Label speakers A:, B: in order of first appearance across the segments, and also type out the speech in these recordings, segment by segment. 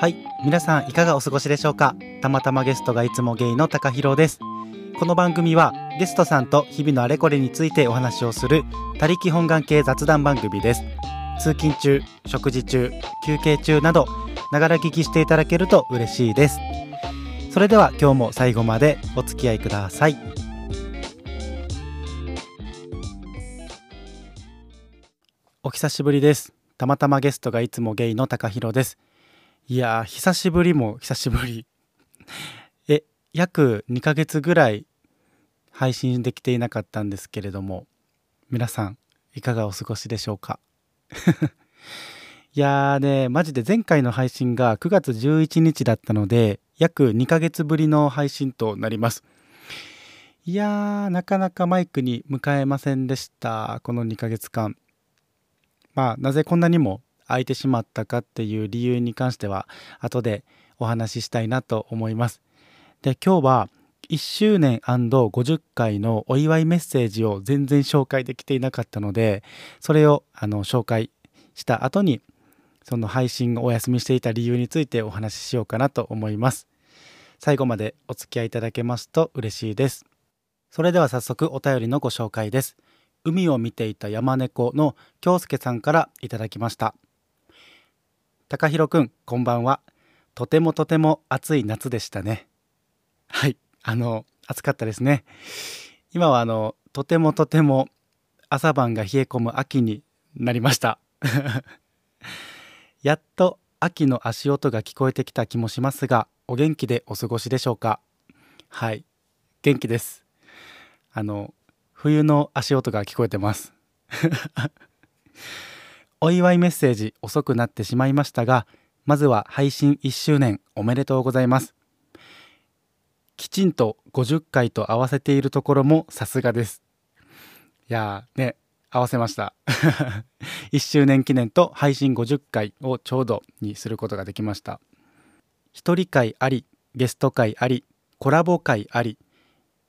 A: はい。皆さんいかがお過ごしでしょうか？たまたまゲストがいつもゲイの高弘です。この番組はゲストさんと日々のあれこれについてお話をする他力本願系雑談番組です。通勤中食事中休憩中などながら聞きしていただけると嬉しいです。それでは今日も最後までお付き合いください。お久しぶりです。たまたまゲストがいつもゲイの高弘です。いやー久しぶりも久しぶり。え約2ヶ月ぐらい配信できていなかったんですけれども皆さんいかがお過ごしでしょうか？いやーねマジで前回の配信が9月11日だったので約2ヶ月ぶりの配信となります。いやーなかなかマイクに迎えませんでしたこの2ヶ月間。まあなぜこんなにも空いてしまったかっていう理由に関しては後でお話ししたいなと思います。で今日は1周年 &50 回のお祝いメッセージを全然紹介できていなかったのでそれをあの紹介した後にその配信をお休みしていた理由についてお話ししようかなと思います。最後までお付き合いいただけますと嬉しいです。それでは早速お便りのご紹介です。海を見ていた山猫の京介さんからいただきました。高弘くんこんばんは。とてもとても暑い夏でしたね。はい。あの暑かったですね。今はあのとてもとても朝晩が冷え込む秋になりました。やっと秋の足音が聞こえてきた気もしますがお元気でお過ごしでしょうか？はい。元気です。あの冬の足音が聞こえてます。お祝いメッセージ遅くなってしまいましたがまずは配信1周年おめでとうございます。きちんと50回と合わせているところもさすがです。いやーね合わせました。1周年記念と配信50回をちょうどにすることができました。一人会ありゲスト会ありコラボ会あり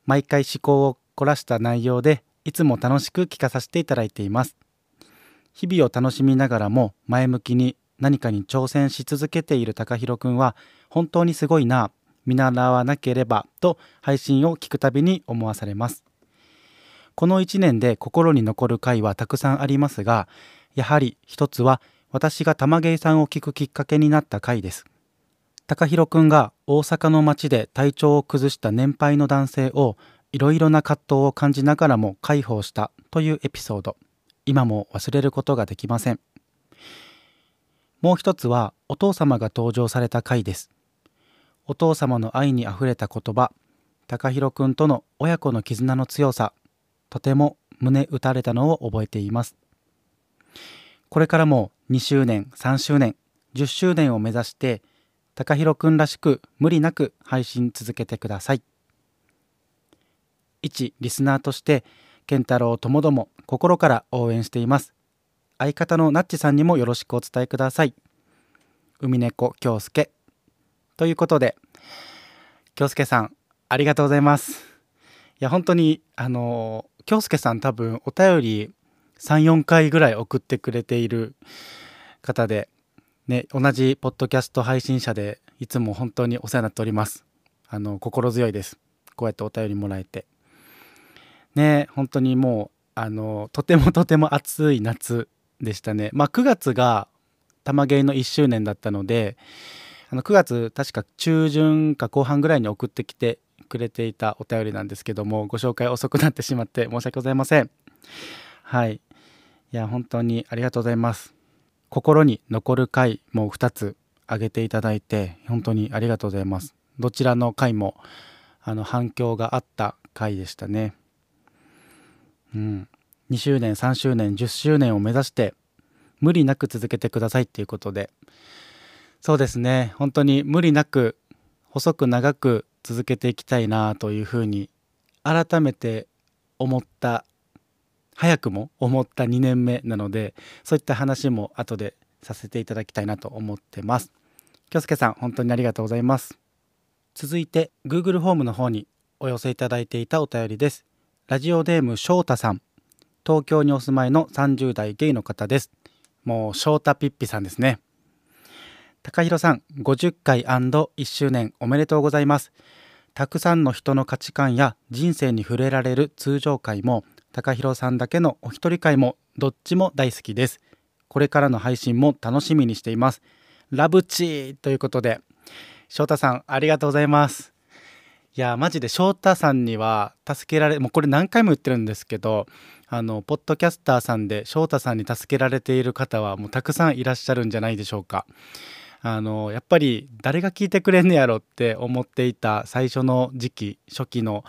A: 毎回思考を凝らした内容でいつも楽しく聞かさせていただいています。日々を楽しみながらも前向きに何かに挑戦し続けている高弘くんは本当にすごいな見習わなければと配信を聞くたびに思わされます。この1年で心に残る回はたくさんありますがやはり一つは私が玉芸さんを聞くきっかけになった回です。高弘くんが大阪の街で体調を崩した年配の男性をいろいろな葛藤を感じながらも解放したというエピソード。今も忘れることができません。もう一つはお父様が登場された回です。お父様の愛にあふれた言葉高弘くんとの親子の絆の強さとても胸打たれたのを覚えています。これからも2周年3周年10周年を目指して高弘くんらしく無理なく配信続けてください。一リスナーとして健太郎ともども心から応援しています。相方のナッチさんにもよろしくお伝えください。海猫京介。ということで京介さんありがとうございます。いや本当にあの京介さん多分お便り34回ぐらい送ってくれている方でね同じポッドキャスト配信者でいつも本当にお世話になっております。あの心強いです。こうやってお便りもらえて。ね本当にもうあのとてもとても暑い夏でしたね。まあ9月が玉芸の1周年だったのであの9月確か中旬か後半ぐらいに送ってきてくれていたお便りなんですけどもご紹介遅くなってしまって申し訳ございません。はい。いや本当にありがとうございます。心に残る回も2つ挙げていただいて本当にありがとうございます。どちらの回もあの反響があった回でしたね。うん、2周年3周年10周年を目指して無理なく続けてくださいっていうことで。そうですね。本当に無理なく細く長く続けていきたいなというふうに改めて思った早くも思った2年目なのでそういった話も後でさせていただきたいなと思ってます。京介さん本当にありがとうございます。続いて Google ホームの方にお寄せいただいていたお便りです。ラジオネーム翔太さん。東京にお住まいの30代ゲイの方です。もう翔太ピッピさんですね。高弘さん50回 &1 周年おめでとうございます。たくさんの人の価値観や人生に触れられる通常回も高弘さんだけのお一人会もどっちも大好きです。これからの配信も楽しみにしています。ラブチーということで翔太さんありがとうございます。いやマジで翔太さんには助けられもうこれ何回も言ってるんですけどあのポッドキャスターさんで翔太さんに助けられている方はもうたくさんいらっしゃるんじゃないでしょうか。あのやっぱり誰が聞いてくれんねやろって思っていた最初の時期初期の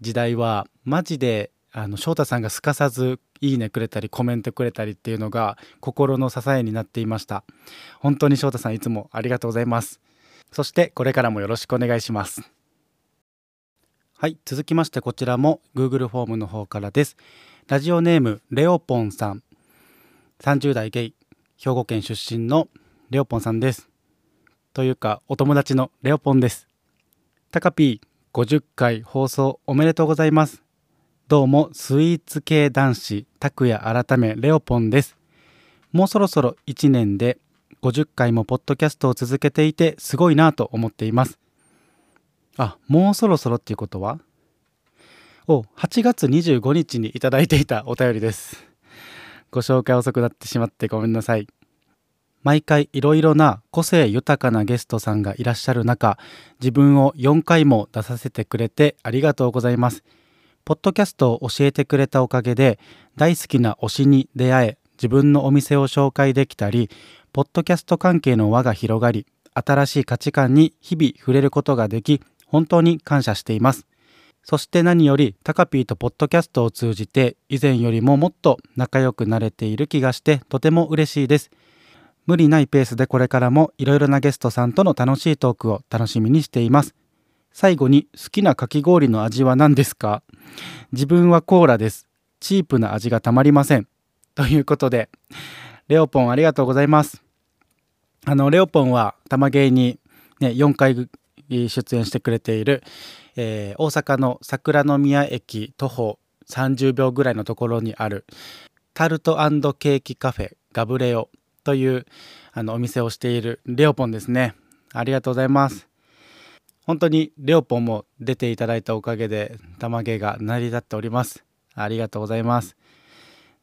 A: 時代はマジであの翔太さんがすかさずいいねくれたりコメントくれたりっていうのが心の支えになっていました。本当に翔太さんいつもありがとうございます。そしてこれからもよろしくお願いします。はい続きましてこちらも Google フォームの方からです。ラジオネームレオポンさん。30代ゲイ。兵庫県出身のレオポンさんです。というかお友達のレオポンです。タカピー50回放送おめでとうございます。どうもスイーツ系男子拓也改めレオポンです。もうそろそろ1年で50回もポッドキャストを続けていてすごいなと思っています。あもうそろそろっていうことは？お8月25日にいただいていたお便りです。ご紹介遅くなってしまってごめんなさい。毎回いろいろな個性豊かなゲストさんがいらっしゃる中、自分を4回も出させてくれてありがとうございます。ポッドキャストを教えてくれたおかげで、大好きな推しに出会え、自分のお店を紹介できたり、ポッドキャスト関係の輪が広がり、新しい価値観に日々触れることができ、本当に感謝しています。そして何より、タカピーとポッドキャストを通じて、以前よりももっと仲良くなれている気がして、とても嬉しいです。無理ないペースでこれからもいろいろなゲストさんとの楽しいトークを楽しみにしています。最後に好きなかき氷の味は何ですか？自分はコーラです。チープな味がたまりません。ということで、レオポンありがとうございます。あの、レオポンは玉芸にね、4回出演してくれている、えー、大阪の桜宮駅徒歩30秒ぐらいのところにあるタルトケーキカフェガブレオというあのお店をしているレオポンですね。ありがとうございます。本当にレオポンも出ていただいたおかげで玉芸が成り立っております。ありがとうございます。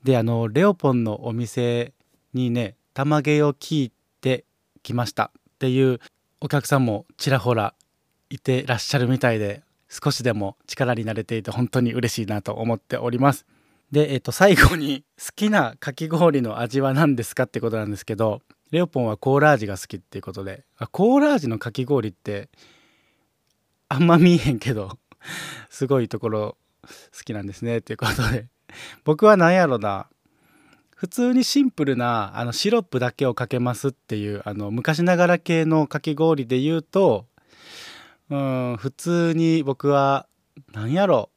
A: で、あの、レオポンのお店にね、玉芸を聞いてきましたっていうお客さんもちらほらいてらっしゃるみたいで、少しでも力になれていて本当に嬉しいなと思っております。で、えっと、最後に好きなかき氷の味は何ですかってことなんですけどレオポンはコーラ味が好きっていうことでコーラ味のかき氷ってあんま見えへんけど すごいところ好きなんですねっていうことで僕は何やろな普通にシンプルなあのシロップだけをかけますっていうあの昔ながら系のかき氷で言うとうん普通に僕は何やろ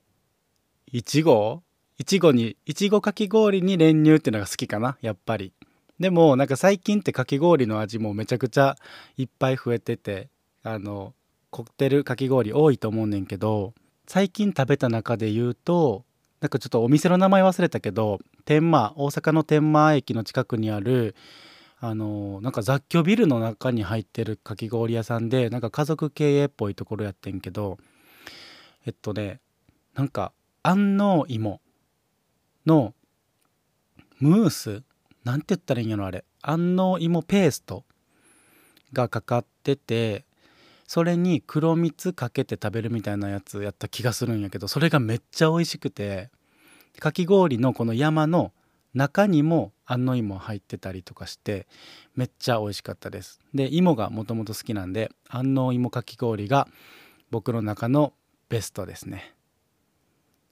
A: いちごいちごにいちごかき氷に練乳っていうのが好きかなやっぱり。でもなんか最近ってかき氷の味もめちゃくちゃいっぱい増えててあの凝ってるかき氷多いと思うねんけど最近食べた中で言うとなんかちょっとお店の名前忘れたけど天満大阪の天満駅の近くにあるあのなんか雑居ビルの中に入ってるかき氷屋さんでなんか家族経営っぽいところやってんけどえっとねなんか安納芋のムースなんて言ったらいいんやろあれ。安納芋ペーストがかかっててそれに黒蜜かけて食べるみたいなやつやった気がするんやけどそれがめっちゃ美味しくてかき氷のこの山の中にも安納芋入ってたりとかしてめっちゃ美味しかったです。で芋がもともと好きなんで安納芋かき氷が僕の中のベストですね。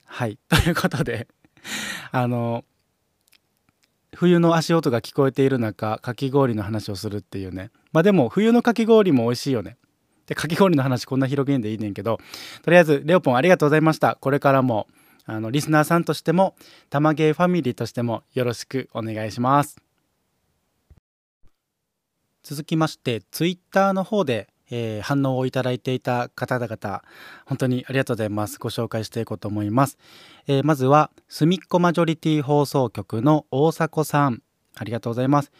A: はい。ということであの冬の足音が聞こえている中かき氷の話をするっていうね。まあでも冬のかき氷も美味しいよね。でかき氷の話こんな広げんでいいねんけどとりあえずレオポンありがとうございました。これからもあのリスナーさんとしても玉芸ファミリーとしてもよろしくお願いします。続きましてツイッターの方でえー、反応をいただいていた方々本当にありがとうございます。ご紹介していこうと思います、えー、まずはすみっこマジョリティ放送局の大迫さん。ありがとうございます。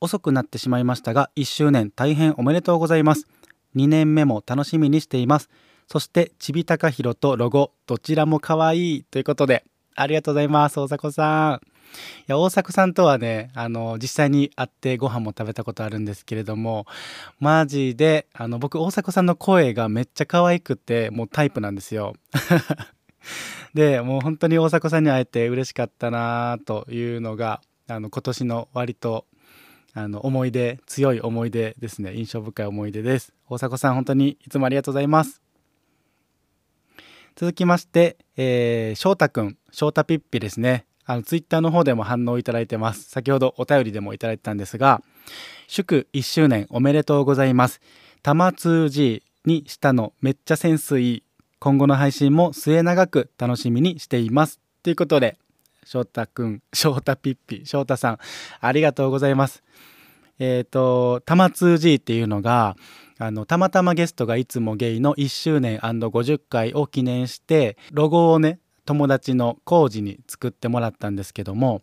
A: 遅くなってしまいましたが1周年大変おめでとうございます。2年目も楽しみにしています。そしてちびたかひろとロゴどちらも可愛い。ということでありがとうございます大迫さん。いや大迫さんとはねあの実際に会ってご飯も食べたことあるんですけれどもマジであの僕大迫さんの声がめっちゃ可愛くてもうタイプなんですよ。でもう本当に大迫さんに会えて嬉しかったなというのがあの今年の割とあの思い出強い思い出ですね。印象深い思い出です。大迫さん本当にいつもありがとうございます。続きまして、えー、翔太くん翔太ピッピですね。あのツイッターの方でも反応いただいてます。先ほどお便りでもいただいてたんですが祝1周年おめでとうございます。たま 2G にしたのめっちゃセンスいい今後の配信も末永く楽しみにしています。ということで翔太くん翔太ピッピ翔太さんありがとうございます。えっ、ー、とたま 2G っていうのがあのたまたまゲストがいつもゲイの1周年 &50 回を記念してロゴをね友達のコージに作ってもらったんですけども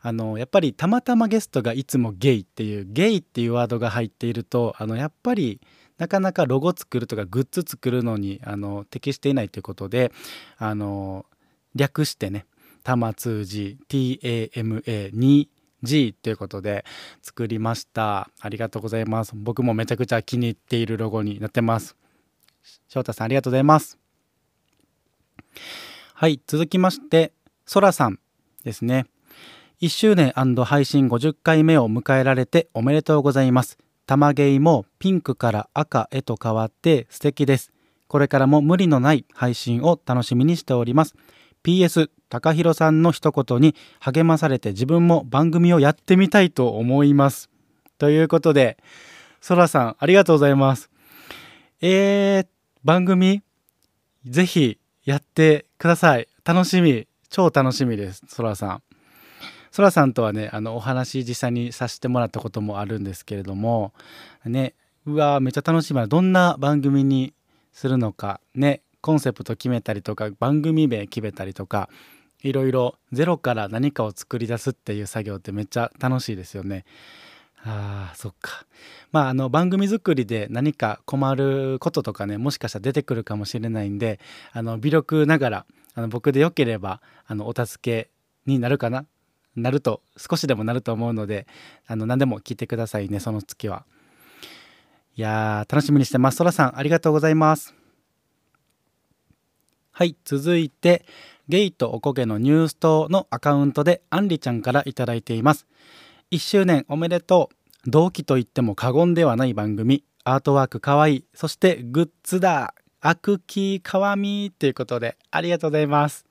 A: あのやっぱりたまたまゲストがいつもゲイっていうゲイっていうワードが入っているとあのやっぱりなかなかロゴ作るとかグッズ作るのにあの適していないということであの略してねたま 2G TAMA2 G ということで作りました。ありがとうございます。僕もめちゃくちゃ気に入っているロゴになってます。翔太さんありがとうございます。はい続きましてそらさんですね。1周年配信50回目を迎えられておめでとうございます。玉ゲイもピンクから赤へと変わって素敵です。これからも無理のない配信を楽しみにしております。PS 高弘さんの一言に励まされて自分も番組をやってみたいと思います。ということで、そらさんありがとうございます。えー、番組ぜひやってください。楽しみ。超楽しみです。そらさん。そらさんとはね、あの、お話実際にさせてもらったこともあるんですけれども、ね、うわめっちゃ楽しみな。どんな番組にするのか、ね、コンセプト決めたりとか、番組名決めたりとか、いろいろゼロから何かを作り出すっていう作業ってめっちゃ楽しいですよね。あーそっか。まああの番組作りで何か困ることとかねもしかしたら出てくるかもしれないんであの微力ながらあの僕でよければあのお助けになるかな？なると少しでもなると思うのであの何でも聞いてくださいねその月は。いや楽しみにしてます。そらさんありがとうございます。はい続いてゲイとおこげのニューストのアカウントであんりちゃんから頂いています。1周年おめでとう。同期と言っても過言ではない番組。アートワークかわいい。そしてグッズだ。アクキーかわみということでありがとうございます。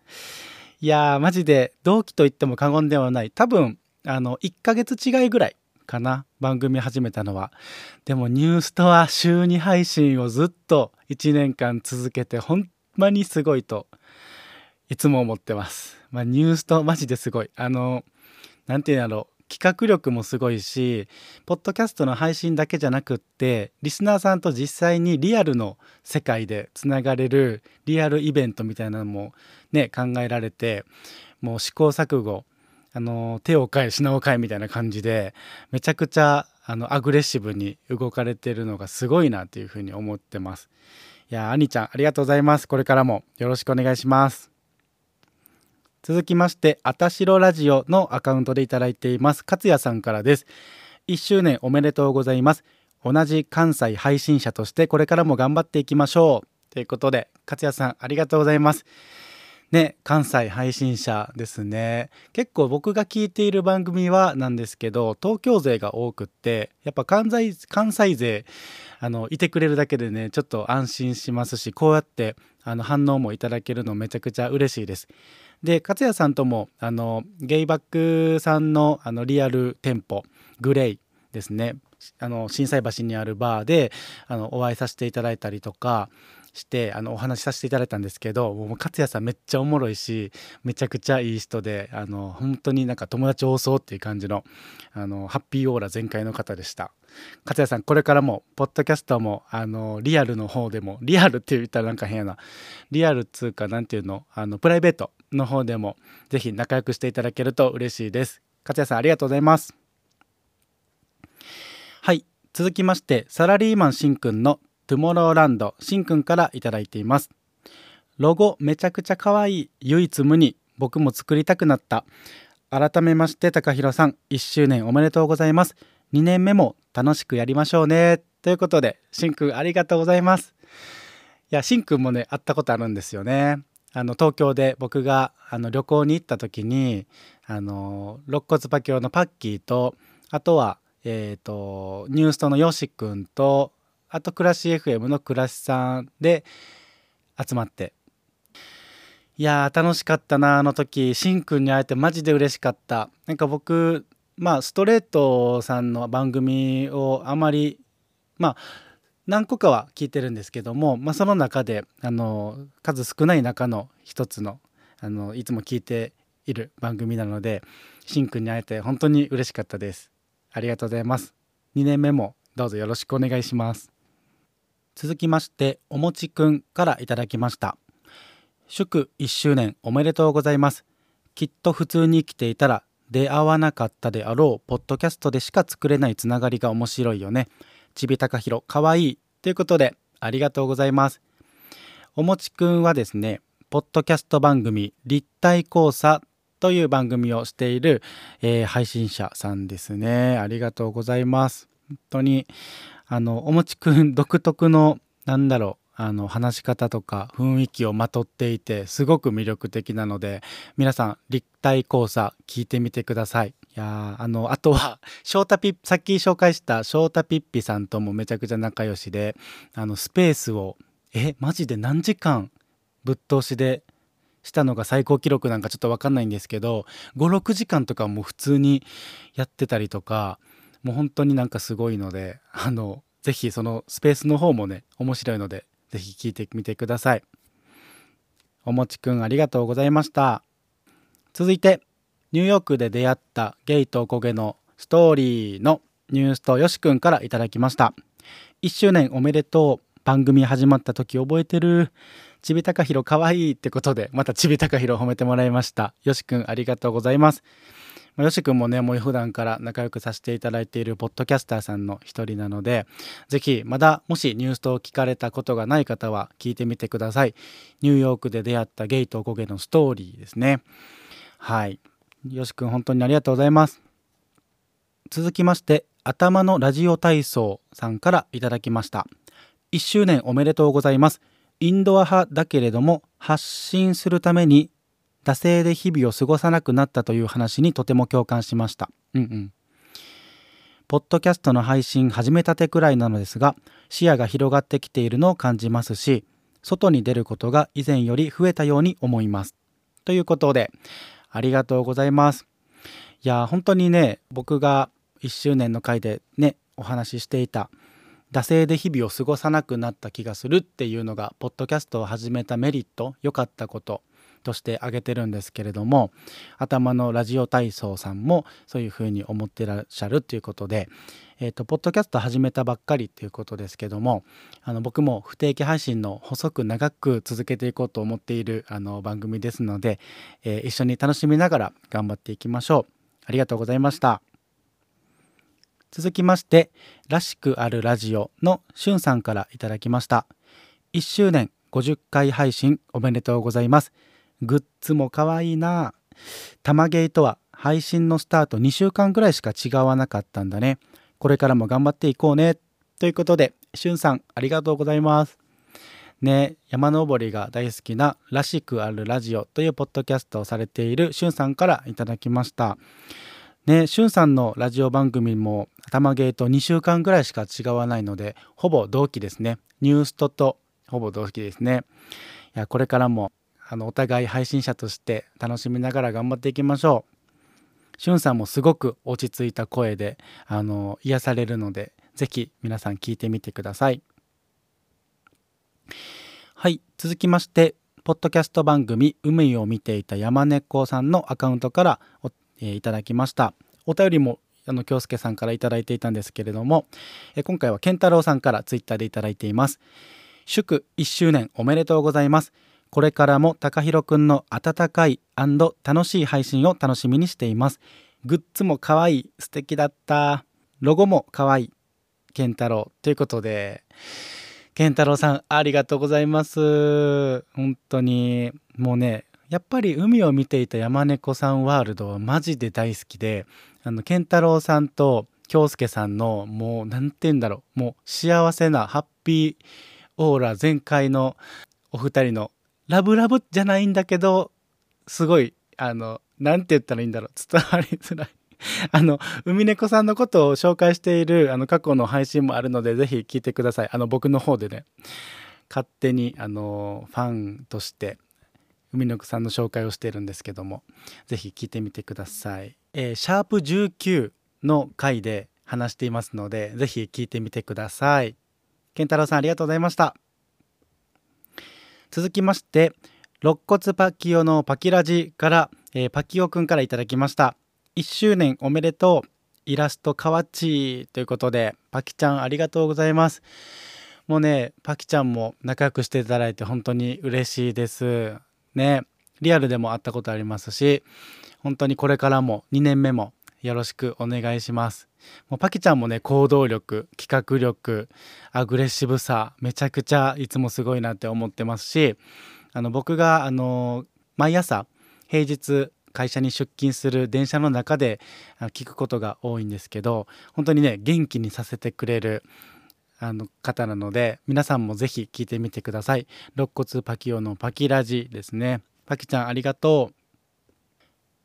A: いやーマジで同期と言っても過言ではない。多分あの1ヶ月違いぐらいかな番組始めたのはでもニュースとは週2配信をずっと1年間続けてほんまにすごいといつも思ってます。まあ、ニュースとマジですごい。あの、なんていうんだろう。企画力もすごいし、ポッドキャストの配信だけじゃなくって、リスナーさんと実際にリアルの世界でつながれるリアルイベントみたいなのもね、考えられて、もう試行錯誤、あの、手を変え、品を変えみたいな感じで、めちゃくちゃあのアグレッシブに動かれてるのがすごいなというふうに思ってます。いや、アニちゃんありがとうございます。これからもよろしくお願いします。続きまして、あたしろラジオのアカウントでいただいています、勝也さんからです。1周年おめでとうございます。同じ関西配信者としてこれからも頑張っていきましょう。ということで、勝也さんありがとうございます。ね、関西配信者ですね。結構僕が聞いている番組はなんですけど、東京勢が多くって、やっぱ関西関西勢、あの、いてくれるだけでね、ちょっと安心しますし、こうやってあの反応もいただけるのめちゃくちゃ嬉しいです。で勝也さんともあのゲイバックさんのあのリアル店舗グレイですねあの心斎橋にあるバーであのお会いさせていただいたりとかしてあのお話しさせていただいたんですけどもう勝也さんめっちゃおもろいしめちゃくちゃいい人であの本当になんか友達多そうっていう感じのあのハッピーオーラ全開の方でした。勝也さんこれからもポッドキャストもあのリアルの方でもリアルって言ったらなんか変やなリアルっつうかなんていうのあのプライベートの方でもぜひ仲良くしていただけると嬉しいです。勝也さんありがとうございます。はい続きましてサラリーマンしんくんのトゥモローランドしんくんからいただいています。ロゴめちゃくちゃ可愛い唯一無二僕も作りたくなった。改めまして高弘さん1周年おめでとうございます。2年目も楽しくやりましょうね。ということでしんくんありがとうございます。いやしんくんもね会ったことあるんですよね。あの東京で僕があの旅行に行った時にあの肋骨パキオのパッキーとあとはえ、ー、とニュースとのよしくんとあと暮らし FM の暮らしさんで集まって。いや楽しかったなあの時しんくんに会えてマジで嬉しかった。なんか僕まあストレートさんの番組をあまりまあ何個かは聞いてるんですけども、まあ、その中であの数少ない中の一つのあのいつも聞いている番組なのでしんくんに会えて本当に嬉しかったです。ありがとうございます。2年目もどうぞよろしくお願いします。続きましておもちくんからいただきました。祝1周年おめでとうございます。きっと普通に生きていたら出会わなかったであろうポッドキャストでしか作れないつながりが面白いよね。ちびたかひろかわいい。ということでありがとうございます。おもちくんはですねポッドキャスト番組立体交差という番組をしている、えー、配信者さんですね。ありがとうございます。本当にあのおもちくん独特のなんだろうあの話し方とか雰囲気をまとっていてすごく魅力的なので皆さん立体交差聞いてみてください。やあのあとは 翔太ピさっき紹介した翔太ピッピさんともめちゃくちゃ仲良しであのスペースをえマジで何時間ぶっ通しでしたのが最高記録なんかちょっと分かんないんですけど56時間とかも普通にやってたりとかもう本当になんかすごいのであの是非そのスペースの方もね面白いので是非聞いてみてください。おもちくんありがとうございました。続いてニューヨークで出会ったゲイとおこげのストーリーのニュースとよしくんからいただきました。1周年おめでとう。番組始まった時覚えてる？ちびたかひろかわいいってことで、またちびたかひろ褒めてもらいました。よしくんありがとうございます。まよしくんもね、もう普段から仲良くさせていただいているポッドキャスターさんの一人なので、ぜひまだもしニュースと聞かれたことがない方は聞いてみてください。ニューヨークで出会ったゲイとおこげのストーリーですね。はい。よしくん本当にありがとうございます。続きまして、頭のラジオ体操さんからいただきました。1周年おめでとうございます。インドア派だけれども発信するために惰性で日々を過ごさなくなったという話にとても共感しました。うんうん。ポッドキャストの配信始めたてくらいなのですが視野が広がってきているのを感じますし外に出ることが以前より増えたように思います。ということでありがとうございます。いや本当にね僕が1周年の回でねお話ししていた惰性で日々を過ごさなくなった気がするっていうのがポッドキャストを始めたメリット良かったこととして挙げてるんですけれども頭のラジオ体操さんもそういうふうに思ってらっしゃるっていうことで、えーと、ポッドキャスト始めたばっかりっていうことですけどもあの僕も不定期配信の細く長く続けていこうと思っているあの番組ですので、えー、一緒に楽しみながら頑張っていきましょう。ありがとうございました。続きまして「らしくあるラジオ」のしゅんさんからいただきました1周年50回配信おめでとうございますグッズもかわいな。たまゲイとは配信のスタート2週間ぐらいしか違わなかったんだね。これからも頑張っていこうね。ということでしゅんさんありがとうございます。ね山登りが大好きな「らしくあるラジオ」というポッドキャストをされているしゅんさんからいただきました。ねしゅんさんのラジオ番組も頭ゲーと2週間ぐらいしか違わないのでほぼ同期ですね。ニューストとほぼ同期ですね。いやこれからもあのお互い配信者として楽しみながら頑張っていきましょう。しゅんさんもすごく落ち着いた声であの癒されるので是非皆さん聞いてみてください。はい続きましてポッドキャスト番組「海を見ていた山猫」さんのアカウントからお、えー、いただきました。お便りもあの京介さんから頂いていたんですけれども、え今回は健太郎さんからツイッターで頂いています。祝1周年おめでとうございます。これからも高弘くんの温かい楽しい配信を楽しみにしています。グッズも可愛い素敵だった。ロゴも可愛い。健太郎ということで健太郎さんありがとうございます。本当にもうねやっぱり海を見ていた山猫さんワールドはマジで大好きであの健太郎さんと京介さんのもう何て言うんだろう。もう幸せなハッピーオーラ全開のお二人のラブラブじゃないんだけどすごいあの何て言ったらいいんだろう。伝わりづらい。あの海猫さんのことを紹介しているあの過去の配信もあるのでぜひ聞いてください。あの僕の方でね。勝手にあのファンとして海の子さんの紹介をしてるんですけどもぜひ聞いてみてください、えー、シャープ19の回で話していますのでぜひ聞いてみてください。健太郎さんありがとうございました。続きまして肋骨パキオのパキラジから、えー、パキオくんからいただきました。1周年おめでとう。イラストかわちということでパキちゃんありがとうございます。もうねパキちゃんも仲良くしていただいて本当に嬉しいです。ねリアルでも会ったことありますし本当にこれからも2年目もよろしくお願いします。もうパキちゃんもね行動力企画力アグレッシブさめちゃくちゃいつもすごいなって思ってますしあの僕があの毎朝平日会社に出勤する電車の中で聞くことが多いんですけど本当にね元気にさせてくれるあの方なので皆さんもぜひ聞いてみてください。肋骨パキオのパキラジですね。パキちゃんありがとう。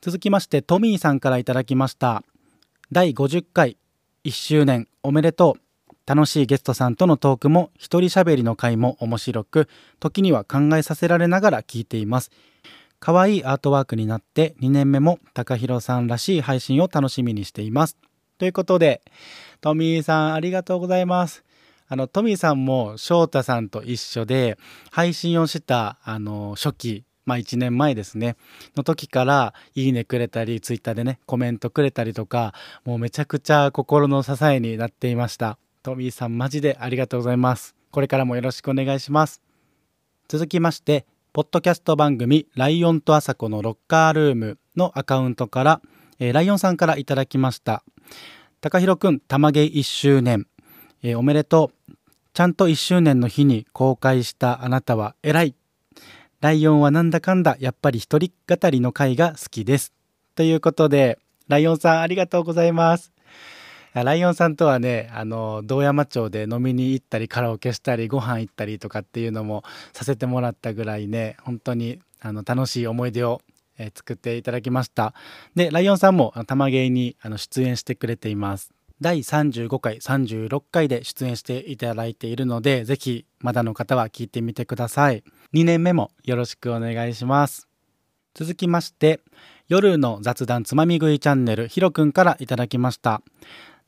A: 続きましてトミーさんからいただきました。第50回1周年おめでとう。楽しいゲストさんとのトークも一人喋りの回も面白く時には考えさせられながら聞いています。可愛いアートワークになって2年目も高弘さんらしい配信を楽しみにしています。ということでトミーさんありがとうございます。あのトミーさんも翔太さんと一緒で配信をしたあの初期まあ1年前ですね。の時からいいねくれたりツイッターでねコメントくれたりとかもうめちゃくちゃ心の支えになっていました。トミーさんマジでありがとうございます。これからもよろしくお願いします。続きましてポッドキャスト番組ライオンとアサコのロッカールームのアカウントから、えー、ライオンさんからいただきました。高弘くん玉芸1周年。えー、おめでとう。ちゃんと1周年の日に公開したあなたは偉い。ライオンはなんだかんだやっぱり一人語りの回が好きです。ということで、ライオンさんありがとうございます。ライオンさんとはね、あの、道山町で飲みに行ったり、カラオケしたり、ご飯行ったりとかっていうのもさせてもらったぐらいね、本当にあの楽しい思い出を、えー、作っていただきました。で、ライオンさんも玉芸にあの出演してくれています。第35回36回で出演していただいているのでぜひまだの方は聞いてみてください。2年目もよろしくお願いします。続きまして夜の雑談つまみ食いチャンネルひろくんからいただきました。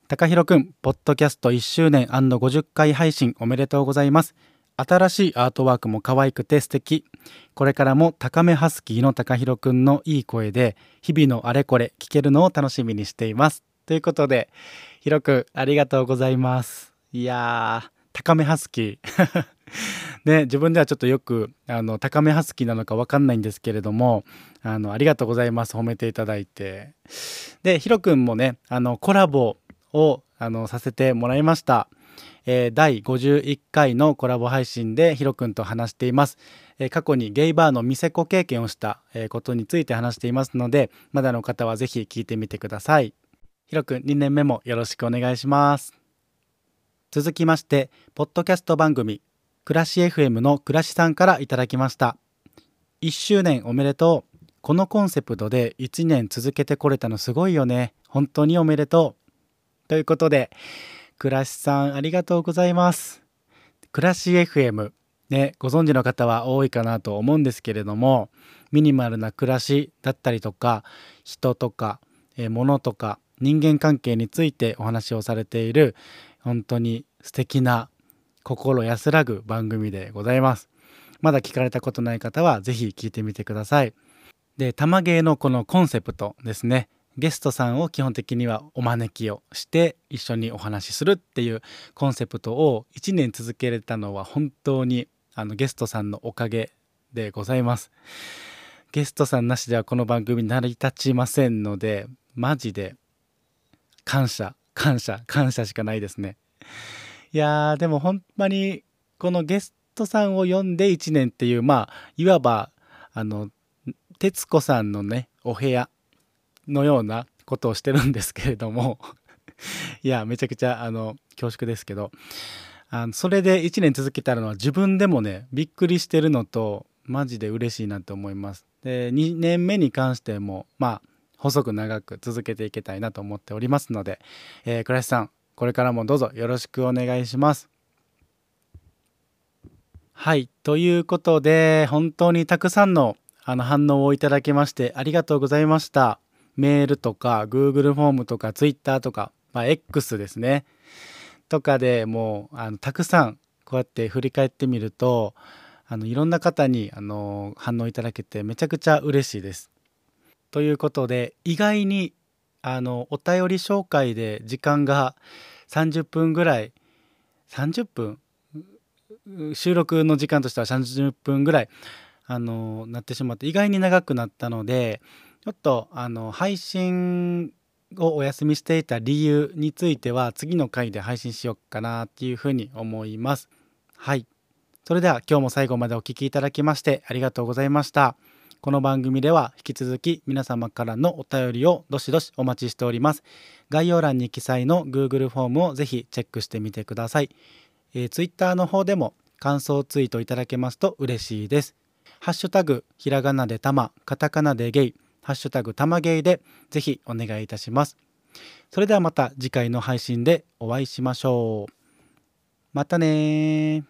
A: 高弘くんポッドキャスト1周年 &50 回配信おめでとうございます。新しいアートワークも可愛くて素敵。これからも高めハスキーの高弘くんのいい声で日々のあれこれ聞けるのを楽しみにしています。ということでひろくありがとうございます。いやー、高めハスキー。ね、自分ではちょっとよくあの高めハスキーなのか分かんないんですけれどもあのありがとうございます褒めていただいてでひろくんもねあのコラボをあのさせてもらいました、えー、第51回のコラボ配信でひろくんと話しています、えー、過去にゲイバーの店子経験をした、えことについて話していますのでまだの方は是非聞いてみてくださいひろくん2年目もよろしくお願いします。続きましてポッドキャスト番組暮らし FM の暮らしさんからいただきました。1周年おめでとう。このコンセプトで1年続けてこれたのすごいよね。本当におめでとう。ということで暮らしさんありがとうございます。暮らし FM ねご存知の方は多いかなと思うんですけれどもミニマルな暮らしだったりとか人とか、え物とか人間関係についてお話をされている本当に素敵な心安らぐ番組でございます。まだ聞かれたことない方は是非聞いてみてください。で玉芸のこのコンセプトですね。ゲストさんを基本的にはお招きをして一緒にお話しするっていうコンセプトを1年続けれたのは本当にあのゲストさんのおかげでございます。ゲストさんなしではこの番組成り立ちませんのでマジで感謝感謝感謝しかないですねいやーでもほんまにこのゲストさんを呼んで1年っていうまあいわばあの徹子さんのねお部屋のようなことをしてるんですけれども いやめちゃくちゃあの恐縮ですけどあのそれで1年続けたのは自分でもねびっくりしてるのとマジで嬉しいなと思います。で2年目に関してもまあ細く長く続けていきたいなと思っておりますので、えー、倉石さんこれからもどうぞよろしくお願いします。はいということで本当にたくさんのあの反応をいただきましてありがとうございました。メールとか Google フォームとか Twitter とか、まあ、X ですねとかでもうあのたくさんこうやって振り返ってみるとあのいろんな方にあの反応いただけてめちゃくちゃ嬉しいです。ということで意外にあのお便り紹介で時間が30分ぐらい30分？収録の時間としては30分ぐらいあのなってしまって意外に長くなったのでちょっとあの配信をお休みしていた理由については次の回で配信しようかなっていうふうに思います。はい。それでは今日も最後までお聴きいただきましてありがとうございました。この番組では引き続き皆様からのお便りをどしどしお待ちしております。概要欄に記載の Google フォームをぜひチェックしてみてください。えー、Twitter の方でも感想ツイートいただけますと嬉しいです。ハッシュタグひらがなでたまカタカナでゲイハッシュタグたまゲイでぜひお願いいたします。それではまた次回の配信でお会いしましょう。またね